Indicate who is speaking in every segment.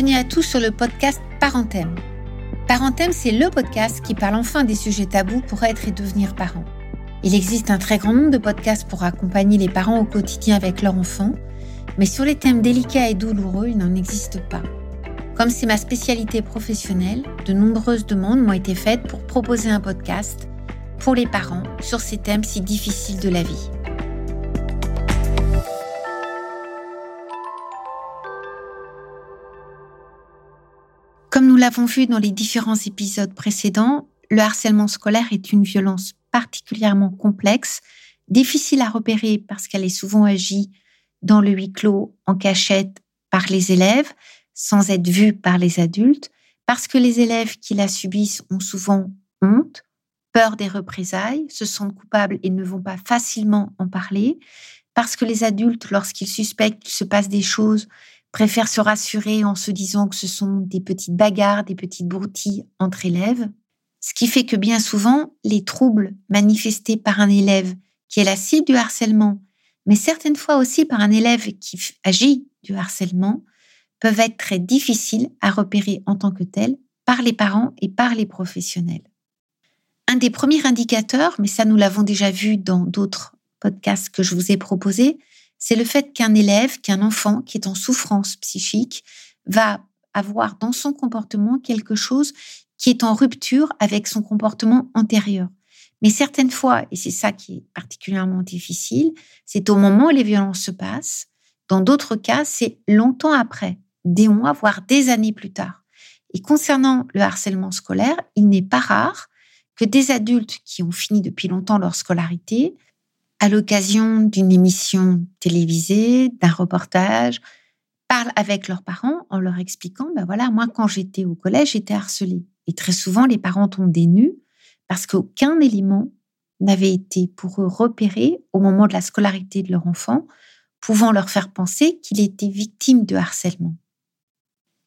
Speaker 1: Bienvenue à tous sur le podcast Parenthème. Parenthème, c'est le podcast qui parle enfin des sujets tabous pour être et devenir parent. Il existe un très grand nombre de podcasts pour accompagner les parents au quotidien avec leurs enfants, mais sur les thèmes délicats et douloureux, il n'en existe pas. Comme c'est ma spécialité professionnelle, de nombreuses demandes m'ont été faites pour proposer un podcast pour les parents sur ces thèmes si difficiles de la vie. Comme nous l'avons vu dans les différents épisodes précédents, le harcèlement scolaire est une violence particulièrement complexe, difficile à repérer parce qu'elle est souvent agie dans le huis clos, en cachette, par les élèves, sans être vue par les adultes, parce que les élèves qui la subissent ont souvent honte, peur des représailles, se sentent coupables et ne vont pas facilement en parler, parce que les adultes, lorsqu'ils suspectent qu'il se passe des choses, préfèrent se rassurer en se disant que ce sont des petites bagarres, des petites broutilles entre élèves. Ce qui fait que bien souvent, les troubles manifestés par un élève qui est la cible du harcèlement, mais certaines fois aussi par un élève qui agit du harcèlement, peuvent être très difficiles à repérer en tant que tels par les parents et par les professionnels. Un des premiers indicateurs, mais ça nous l'avons déjà vu dans d'autres podcasts que je vous ai proposés, c'est le fait qu'un élève, qu'un enfant qui est en souffrance psychique va avoir dans son comportement quelque chose qui est en rupture avec son comportement antérieur. Mais certaines fois, et c'est ça qui est particulièrement difficile, c'est au moment où les violences se passent. Dans d'autres cas, c'est longtemps après, des mois, voire des années plus tard. Et concernant le harcèlement scolaire, il n'est pas rare que des adultes qui ont fini depuis longtemps leur scolarité à l'occasion d'une émission télévisée, d'un reportage, parlent avec leurs parents en leur expliquant, ben voilà, moi quand j'étais au collège, j'étais harcelée. Et très souvent, les parents tombent des nus parce qu'aucun élément n'avait été pour eux repéré au moment de la scolarité de leur enfant, pouvant leur faire penser qu'il était victime de harcèlement.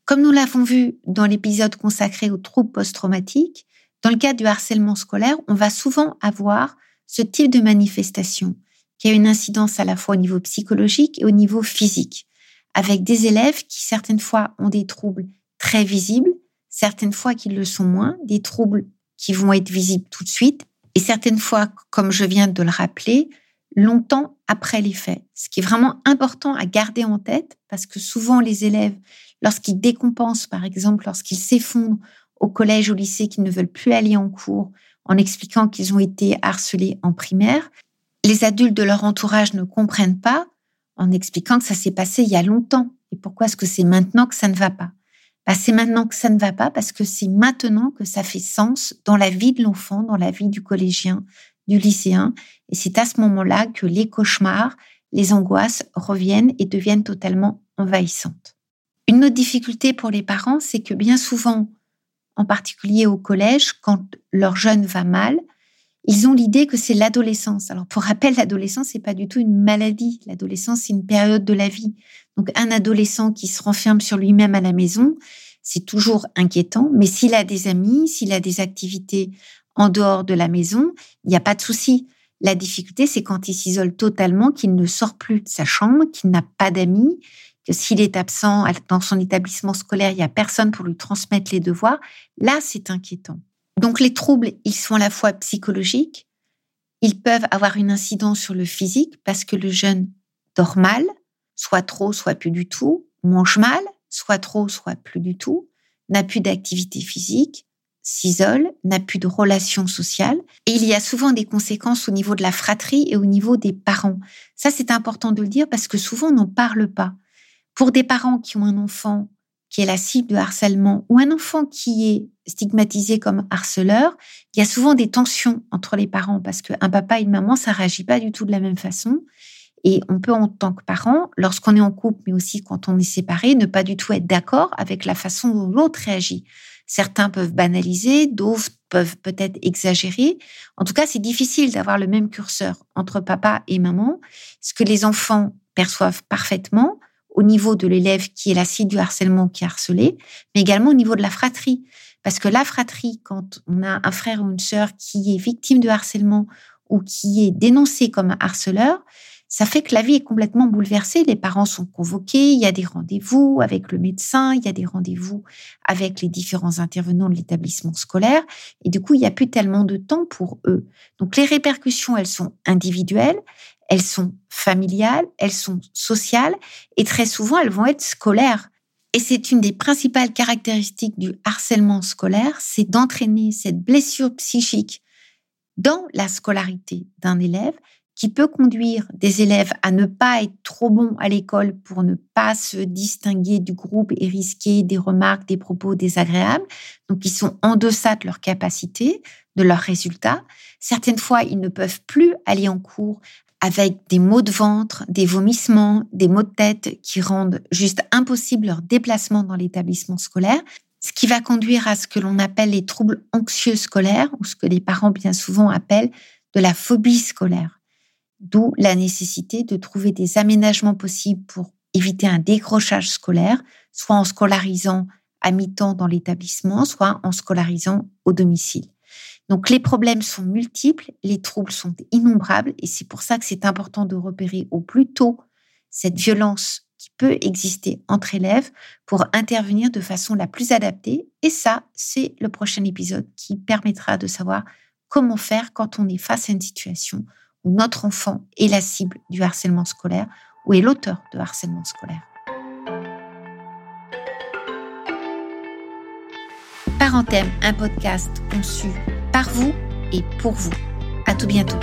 Speaker 1: Comme nous l'avons vu dans l'épisode consacré aux troubles post-traumatiques, dans le cas du harcèlement scolaire, on va souvent avoir ce type de manifestation qui a une incidence à la fois au niveau psychologique et au niveau physique, avec des élèves qui certaines fois ont des troubles très visibles, certaines fois qui le sont moins, des troubles qui vont être visibles tout de suite, et certaines fois, comme je viens de le rappeler, longtemps après les faits. Ce qui est vraiment important à garder en tête, parce que souvent les élèves, lorsqu'ils décompensent, par exemple, lorsqu'ils s'effondrent au collège, au lycée, qu'ils ne veulent plus aller en cours, en expliquant qu'ils ont été harcelés en primaire. Les adultes de leur entourage ne comprennent pas en expliquant que ça s'est passé il y a longtemps. Et pourquoi est-ce que c'est maintenant que ça ne va pas? Bah, C'est maintenant que ça ne va pas parce que c'est maintenant que ça fait sens dans la vie de l'enfant, dans la vie du collégien, du lycéen. Et c'est à ce moment-là que les cauchemars, les angoisses reviennent et deviennent totalement envahissantes. Une autre difficulté pour les parents, c'est que bien souvent, en particulier au collège, quand leur jeune va mal, ils ont l'idée que c'est l'adolescence. Alors, pour rappel, l'adolescence, c'est pas du tout une maladie. L'adolescence, c'est une période de la vie. Donc, un adolescent qui se renferme sur lui-même à la maison, c'est toujours inquiétant. Mais s'il a des amis, s'il a des activités en dehors de la maison, il n'y a pas de souci. La difficulté, c'est quand il s'isole totalement, qu'il ne sort plus de sa chambre, qu'il n'a pas d'amis, que s'il est absent dans son établissement scolaire, il n'y a personne pour lui transmettre les devoirs, là, c'est inquiétant. Donc les troubles, ils sont à la fois psychologiques, ils peuvent avoir une incidence sur le physique parce que le jeune dort mal, soit trop, soit plus du tout, mange mal, soit trop, soit plus du tout, n'a plus d'activité physique, s'isole, n'a plus de relations sociales. Et il y a souvent des conséquences au niveau de la fratrie et au niveau des parents. Ça, c'est important de le dire parce que souvent, on n'en parle pas. Pour des parents qui ont un enfant qui est la cible de harcèlement ou un enfant qui est stigmatisé comme harceleur, il y a souvent des tensions entre les parents parce qu'un papa et une maman, ça réagit pas du tout de la même façon. Et on peut, en tant que parent, lorsqu'on est en couple, mais aussi quand on est séparé, ne pas du tout être d'accord avec la façon dont l'autre réagit. Certains peuvent banaliser, d'autres peuvent peut-être exagérer. En tout cas, c'est difficile d'avoir le même curseur entre papa et maman. Ce que les enfants perçoivent parfaitement, au niveau de l'élève qui est la cible du harcèlement qui est harcelé, mais également au niveau de la fratrie. Parce que la fratrie, quand on a un frère ou une sœur qui est victime de harcèlement ou qui est dénoncé comme harceleur, ça fait que la vie est complètement bouleversée. Les parents sont convoqués, il y a des rendez-vous avec le médecin, il y a des rendez-vous avec les différents intervenants de l'établissement scolaire. Et du coup, il n'y a plus tellement de temps pour eux. Donc les répercussions, elles sont individuelles, elles sont familiales, elles sont sociales et très souvent, elles vont être scolaires. Et c'est une des principales caractéristiques du harcèlement scolaire, c'est d'entraîner cette blessure psychique dans la scolarité d'un élève qui peut conduire des élèves à ne pas être trop bons à l'école pour ne pas se distinguer du groupe et risquer des remarques, des propos désagréables. Donc, ils sont en deçà de leur capacité, de leurs résultats. Certaines fois, ils ne peuvent plus aller en cours avec des maux de ventre, des vomissements, des maux de tête qui rendent juste impossible leur déplacement dans l'établissement scolaire, ce qui va conduire à ce que l'on appelle les troubles anxieux scolaires ou ce que les parents bien souvent appellent de la phobie scolaire. D'où la nécessité de trouver des aménagements possibles pour éviter un décrochage scolaire, soit en scolarisant à mi-temps dans l'établissement, soit en scolarisant au domicile. Donc les problèmes sont multiples, les troubles sont innombrables et c'est pour ça que c'est important de repérer au plus tôt cette violence qui peut exister entre élèves pour intervenir de façon la plus adaptée. Et ça, c'est le prochain épisode qui permettra de savoir comment faire quand on est face à une situation où notre enfant est la cible du harcèlement scolaire ou est l'auteur de harcèlement scolaire. Parenthème, un podcast conçu par vous et pour vous. À tout bientôt.